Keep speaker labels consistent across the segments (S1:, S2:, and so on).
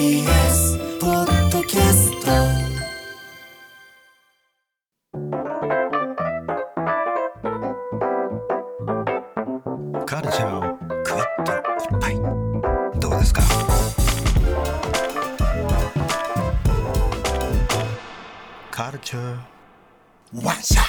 S1: TBS ポッドキャスト。
S2: カルチャーをクイッと一杯。どうですか？カルチャーワンショッ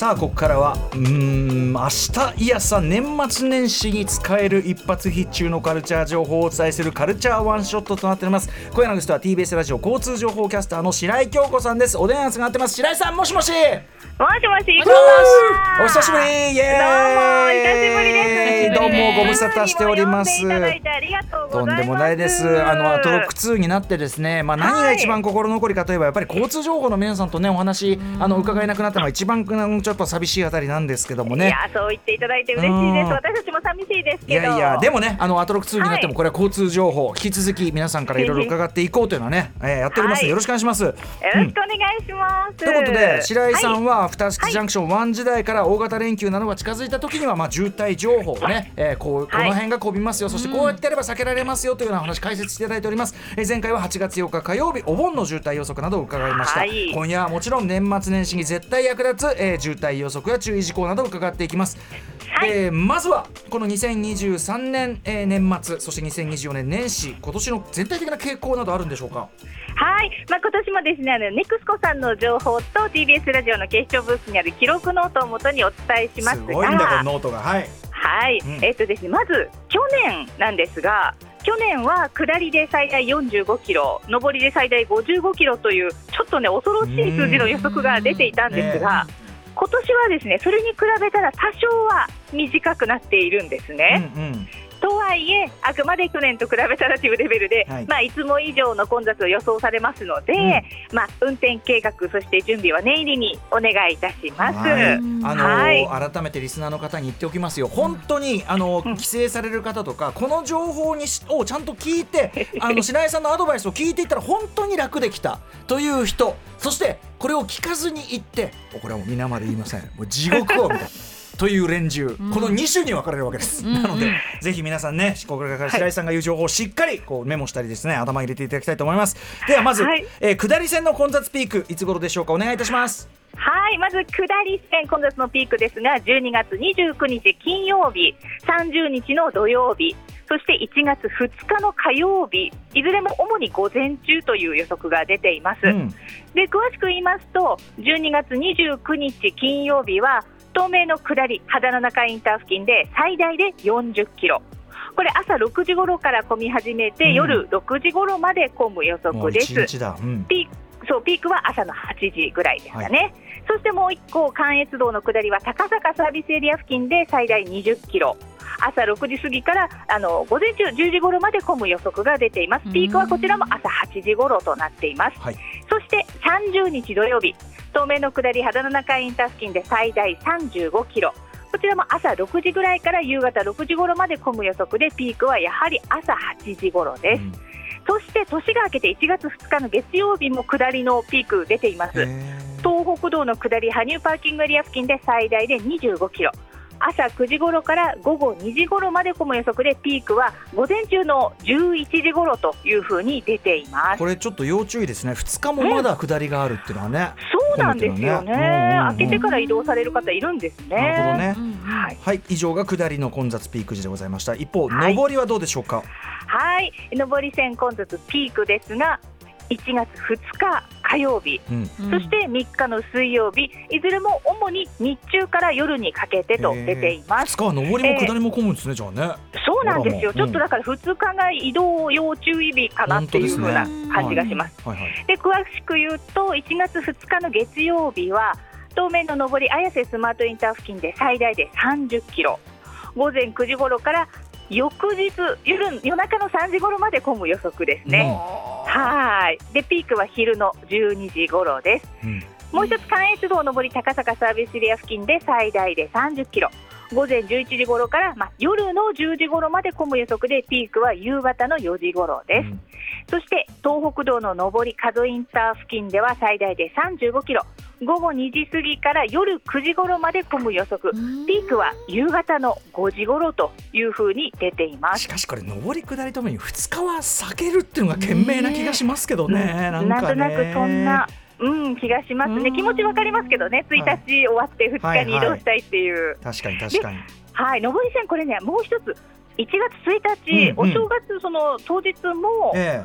S3: さあここからはうーん明日いやさ年末年始に使える一発必中のカルチャー情報をお伝えするカルチャーワンショットとなっております。今夜のゲストは TBS ラジオ交通情報キャスターの白井京子さんです。お電話つながってます。白井さんもしもし？
S4: もしもし、
S3: お久しぶり。イエーイ。
S4: どうも、久しぶりです。
S3: どうもご無沙汰しております。
S4: と
S3: んでもないです。あのアトロック2になってですね、まあ何が一番心残りかといえばやっぱり交通情報の皆さんとねお話あの伺えなくなったのが一番うんちょっと寂しいあたりなんですけどもね。
S4: いや、そう言っていただいて嬉しいです。
S3: うん。
S4: 私たちも寂しいです
S3: い
S4: けど。
S3: やいやでもねあのアトロック2になっても
S4: はい。
S3: これは交通情報引き続き皆さんからいろいろ伺っていこうというのはね、えーやっております。よろしくお願いします。
S4: よろしくお願いします。
S3: ということで白井さん
S4: は
S3: は二月ジャンクション1時台から大型連休などが近づいた時にはまあ渋滞情報をね、えーこうこの
S4: はい
S3: 辺が混みますよ、そしてこうやってやれば避けられますよというような話解説していただいております、えー前回は8月8日火曜日お盆の渋滞予測などを伺いました、
S4: はい。
S3: 今夜はもちろん年末年始に絶対役立つ、えー渋滞予測や注意事項などを伺っていきます、
S4: はい。
S3: えーまずはこの2023年、えー年末そして2024年年始今年の全体的な傾向などあるんでしょうか？
S4: はい、まあ、今年もですね、あのネクスコさんの情報と TBS ラジオの警視庁ブースにある記録ノートをもとにお伝えしますが。
S3: すごいんだこのノートが。はい。
S4: はい、
S3: うん。
S4: えっとですね、まず去年なんですが、去年は下りで最大45キロ、上りで最大55キロという、ちょっとね、恐ろしい数字の予測が出ていたんですが、今年はですね、それに比べたら多少は短くなっているんですね。
S3: うんうん
S4: とはいえ、あくまで去年と比べたらというレベルで、
S3: はい。
S4: いまあ、いつも以上の混雑を予想されますので、
S3: ん。
S4: まあ、運転計画、そして準備は念入りにお願いいたします。
S3: はい、あの
S4: はい。
S3: 改めてリスナーの方に言っておきますよ、本当にあの帰省される方とか、この情報にしをちゃんと聞いて、あの白井さんのアドバイスを聞いていったら、本当に楽できたという人、そしてこれを聞かずに言って、これはもう皆まで言いません、もう地獄をみたいな。という連中、この2種に分かれるわけです。なので、ぜひ皆さんね、これから白井さんが言う情報をしっかりこうメモしたりですね、頭に入れていただきたいと思います。ではまず、
S4: はい
S3: えー下り線の混雑ピーク、いつ頃でしょうか、お願いいたします。
S4: はい、まず下り線混雑のピークですが、12月29日金曜日、30日の土曜日、そして1月2日の火曜日、いずれも主に午前中という予測が出ています。
S3: うん
S4: で詳しく言いますと、12月29日金曜日は、東名の下り、秦野中インター付近で最大で40キロ。これ朝6時頃から混み始めて、
S3: うん。
S4: 夜6時頃まで混む予測です。ピークそうピークは朝の8時ぐらいでしたね、そしてもう一個、関越道の下りは高坂サービスエリア付近で最大20キロ、朝6時過ぎからあの午前中10時頃まで混む予測が出ています、ピークはこちらも朝8時頃となっています、
S3: はい。
S4: そして30日土曜日、東名の下り、秦野中インター付近で最大35キロ。こちらも朝6時ぐらいから夕方6時頃まで混む予測でピークはやはり朝8時頃です。
S3: うん
S4: そして年が明けて1月2日の月曜日も下りのピーク出ています。東北道の下り羽生パーキングエリア付近で最大で25キロ。朝9時頃から午後2時頃まで混む予測でピークは午前中の11時頃というふうに出ています。
S3: これちょっと要注意ですね。2日もまだ下りがあるっていうのはね。
S4: そうなんですよ
S3: ね
S4: ね。開けてから移動される方いるんですね。
S3: なるほどね。
S4: はい。
S3: はい、以上が下りの混雑ピーク時でございました。一方、
S4: はい
S3: 上りはどうでしょうか？
S4: はい。上り線混雑ピークですが、1月2日火曜日、
S3: うん。
S4: そして3日の水曜日、いずれも主に日中から夜にかけてと出ています。
S3: 2日は上りも下りも混むんですね、じゃあね。
S4: そうなんですよ、ちょっとだから2日が移動要注意日かなっていう風な感じがします。
S3: はいはい。
S4: で詳しく言うと、1月2日の月曜日は、東名の上り、綾瀬スマートインター付近で最大で30キロ、午前9時頃から翌日夜夜中の3時頃まで混む予測ですね。はい。でピークは昼の12時頃です。
S3: うん。
S4: もう一つ関越道上り高坂サービスエリア付近で最大で30キロ。午前11時頃から、まあ、夜の10時頃まで混む予測でピークは夕方の4時頃です、
S3: うん。
S4: そして東北道の上り加須インター付近では最大で35キロ午後2時過ぎから夜9時頃まで混む予測。ピークは夕方の5時頃というふうに出ています。
S3: しかしこれ上り下りともに2日は避けるっていうのが賢明な気がしますけどね。なん
S4: なんとなくそんな、うん、気がしますね、
S5: うん。
S4: 気持ちわかりますけどね、1日終わって2日に移動したいっていう、
S3: 確かに確かに。
S4: はい、上り線、これね、もう一つ、1月1日、
S3: うんうん。
S4: お正月その当日も、
S3: え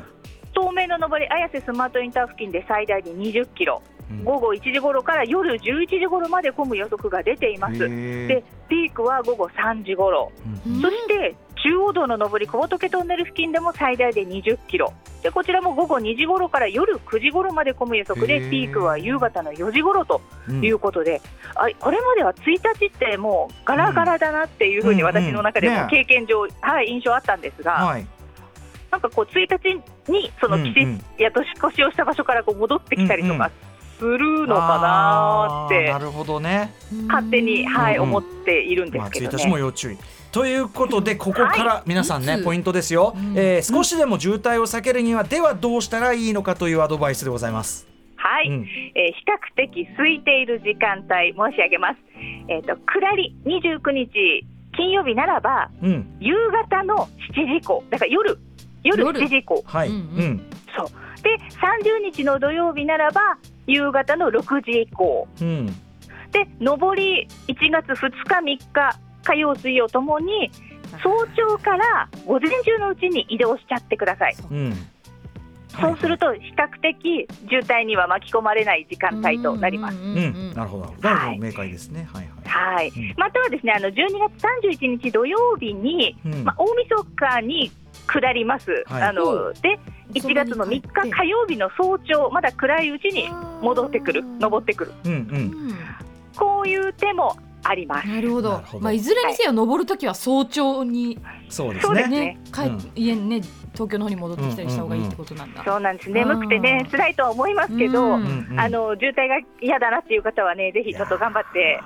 S4: 東名の上り、綾瀬スマートインター付近で最大で20キロ、午後1時頃から夜11時頃まで混む予測が出ています。で、ピークは午後3時頃、
S3: うん。
S4: そして中央道の上り、小仏トンネル付近でも最大で20キロ、でこちらも午後2時頃から夜9時頃まで混む予測で、ピークは夕方の4時頃と
S3: うん。
S4: いうことで、あこれまでは1日ってもうガラガラだなっていうふうに
S3: うん
S4: 私の中でも
S3: うんね
S4: 経験上、はい、印象あったんですが、
S3: はい。
S4: なんかこう1日にその季節
S3: うん。うん
S4: や年越しをした場所からこう戻ってきたりとかするのかなって。
S3: あーなるほどね。
S4: 勝手に、はい
S3: うん。うん
S4: 思っているんで
S3: まあ1
S4: すけどね。
S3: 日も要注意。ということでここから皆さんね、
S5: いつ
S3: ポイントですよ、
S5: うん。
S3: えー少しでも渋滞を避けるにはではどうしたらいいのかというアドバイスでございます。
S4: はい、
S3: うん。
S4: えー比較的空いている時間帯申し上げます。えっ、と下り29日金曜日ならば
S3: うん、
S4: 夕方の7時以降だから夜夜
S5: 夜。
S4: 7時以降。
S3: はい、う
S5: うん。んうん。
S4: そう。で30日の土曜日ならば夕方の6時以降
S3: うん、
S4: で上り1月2日3日火曜水曜ともに早朝から午前中のうちに移動しちゃってください。
S3: うん。
S4: そうすると比較的渋滞には巻き込まれない時間帯となります。
S5: うん。
S3: うん、なるほど。なるほど、明快ですね。はいはい。
S4: またはですねあの12月31日土曜日に、
S3: うん。
S4: まあ、大晦日に下ります、
S3: はい。
S4: あので1月の3日火曜日の早朝まだ暗いうちに戻ってくる。登ってくる。
S3: うんう。
S5: うんん。
S4: こういう手もあります。
S5: なるほど。まあいずれにせよ登るときは早朝に
S3: そうですね。
S5: 帰
S3: うん。
S5: 家にね東京の方に戻ってきたりした方がいいってことなんだ。
S4: そうなんです眠くてね
S5: うん
S4: 辛いとは思いますけど、
S5: うん
S3: うんうん。
S4: あの渋滞が嫌だなっていう方はねぜひちょっと頑張って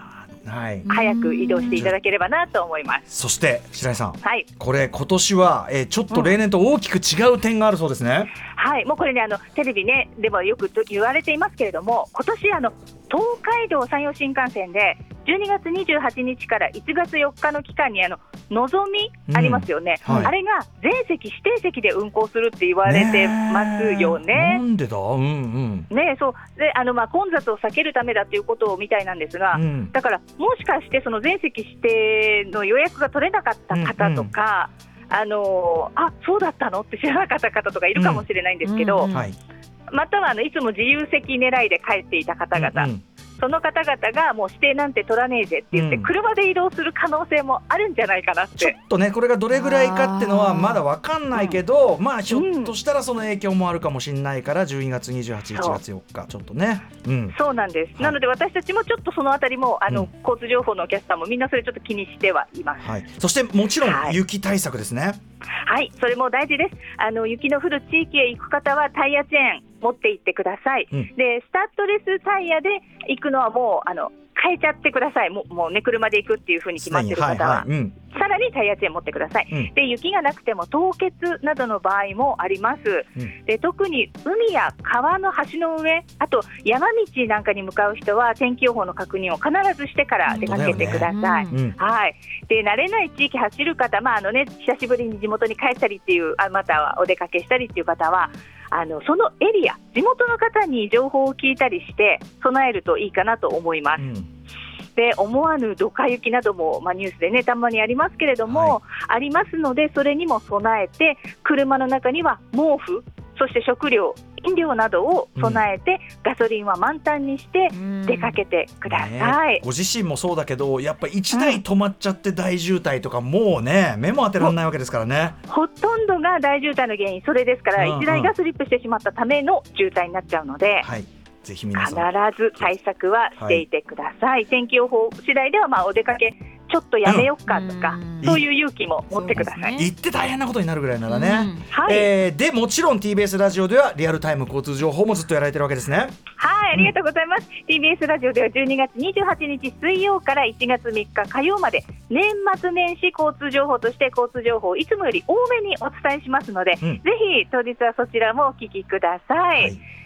S3: はい。
S4: 早く移動していただければなと思います。
S3: そして白井さん、
S4: はい。
S3: これ今年は、えーちょっと例年と大きく違う点があるそうですね。
S4: はい、もうこれね、あのテレビね、でもよくと言われていますけれども、今年あの東海道山陽新幹線で、12月28日から1月4日の期間に、あののぞみありますよね、
S3: うんはい。
S4: あれが全席指定席で運行するって言われてますよね。
S3: んでだ？うんうん。
S4: ねそう。であのまあ混雑を避けるためだということみたいなんですが、
S3: うん。
S4: だからもしかしてその全席指定の予約が取れなかった方とか、あのあそうだったのって知らなかった方とかいるかもしれないんですけど。またはあのいつも自由席狙いで帰っていた方々、
S3: うんうん
S4: その方々がもう指定なんて取らねえぜって言って、
S3: うん
S4: 車で移動する可能性もあるんじゃないかなっ。
S3: ちょってとねこれがどれぐらいかっていうのはまだわかんないけど、まあひょっとしたらその影響もあるかもしれないから12月28、1月4日ちょっとね。うん。
S4: そうなんです、
S3: はい
S4: なので私たちもちょっとそのあたりもあの、
S3: うん
S4: 交通情報のキャスターもみんなそれちょっと気にしてはいます。
S3: はい。そしてもちろん
S4: はい
S3: 雪対策ですね。
S4: はい、それも大事です。あの雪の降る地域へ行く方はタイヤチェーン持って行ってください。
S3: うん
S4: で、スタッドレスタイヤで行くのはもうあの変えちゃってください。もうもうね車で行くっていう風に決まってる方は、
S3: はいはい。うん。
S4: さらにタイヤチェーン持ってください。
S3: うん
S4: で雪がなくても凍結などの場合もあります。
S3: うん
S4: で特に海や川の橋の上、あと山道なんかに向かう人は天気予報の確認を必ずしてから出かけてください。
S5: うん
S3: うん。
S4: はい、で慣れない地域走る方、まああのね、久しぶりに地元に帰ったりっていう、あまたはお出かけしたりっていう方は、あのそのエリア、地元の方に情報を聞いたりして、備えるといいかなと思います。
S3: うん
S4: で思わぬドカ雪なども、まあ、ニュースでね、たまにありますけれども、ありますので、それにも備えて、車の中には毛布、そして食料、飲料などを備えて、ガソリンは満タンにして出かけてください。
S3: ねご自身もそうだけどやっぱ1台止まっちゃって大渋滞とかもうね目も当てられないわけですからね。
S4: ほとんどが大渋滞の原因、それですから、
S3: うんうん
S4: 1台がスリップしてしまったための渋滞になっちゃうので、
S3: はい。ぜひ皆
S4: 必
S3: さん。
S4: ず対策はしていてください。天気予報次第では、まあ、お出かけちょっとやめよっかとか、
S5: うん。
S4: そういう勇気も持ってください。
S5: ね。
S3: 行って大変なことになるぐらいならね、
S5: うん。
S4: はい。
S3: えーでもちろん TBS ラジオではリアルタイム交通情報もずっとやられてるわけですね。
S4: はい、ありがとうございます。TBS ラジオでは12月28日水曜から1月3日火曜まで年末年始交通情報として交通情報をいつもより多めにお伝えしますので、
S3: うん。
S4: ぜひ当日はそちらもお聞きください。
S3: はい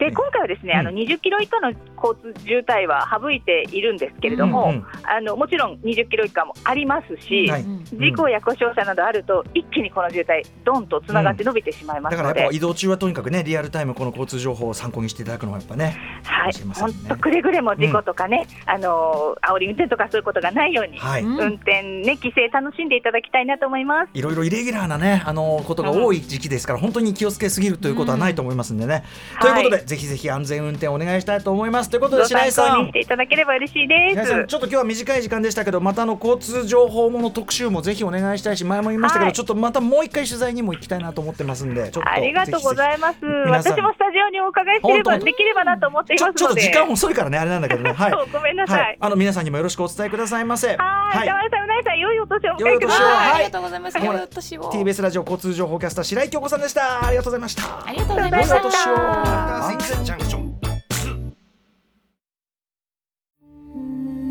S4: で今回はですね、あの
S3: うん。
S4: 20キロ以下の交通渋滞は省いているんですけれども、
S3: うんうん
S4: あのもちろん20キロ以下もありますし、
S3: はい。
S5: うん
S4: 事故や故障者などあると一気にこの渋滞どんとつながって伸びてしまいますので、
S3: だからやっぱ移動中はとにかくねリアルタイムこの交通情報を参考にしていただくのがやっぱね
S4: はい。本当くれぐれも事故とかね、あの煽り運転とかそういうことがないように、
S3: はい、
S5: うん
S4: 運転ね規制楽しんでいただきたいなと思います。
S3: いろいろイレギュラーなねあのことが多い時期ですから、本当に気をつけすぎるということはないと思いますんでね、
S4: うん。
S3: ということで、
S4: はい
S3: ぜひぜひ安全運転お願いしたいと思います。ということで
S4: ご
S3: 白井さん。
S4: していただければ嬉しいです。
S3: ちょっと今日は短い時間でしたけどまたあの交通情報もの特集もぜひお願いしたいし前も言いましたけど、
S4: はい。
S3: ちょっとまたもう一回取材にも行きたいなと思ってますんでちょっと
S4: ありがとうございます。私もスタジオにお伺いすればできればなと思ってい
S3: ちょちょっ。と時間遅いからねあれなんだけどね。はい。
S4: ごめんなさい。
S3: はい、あの皆さんにもよろしくお伝えくださいませ。
S4: はい、
S3: はい
S4: 山田さん、良いお年をお迎えください。
S3: はい
S5: ありがとうございます。良いお年を。
S3: TBS ラジオ交通情報キャスター白井京子さんでしたありがとうございました
S5: ありがとうございました。
S3: 良いお年を
S2: 安全ジャンクション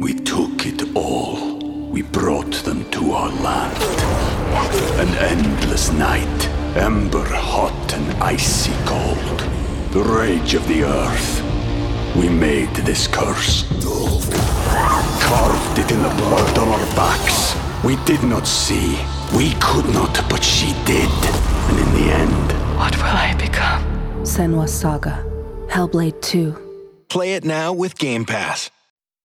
S6: We took it all. We brought them to our land. An endless night, ember hot and icy cold. The rage of the earth. We made this curse. Carved it in the blood on our backs. We did not see. We could not, but she did. And in the end,
S7: What will I become?
S8: Senwa Saga. Hellblade 2.
S9: Play it now with Game Pass.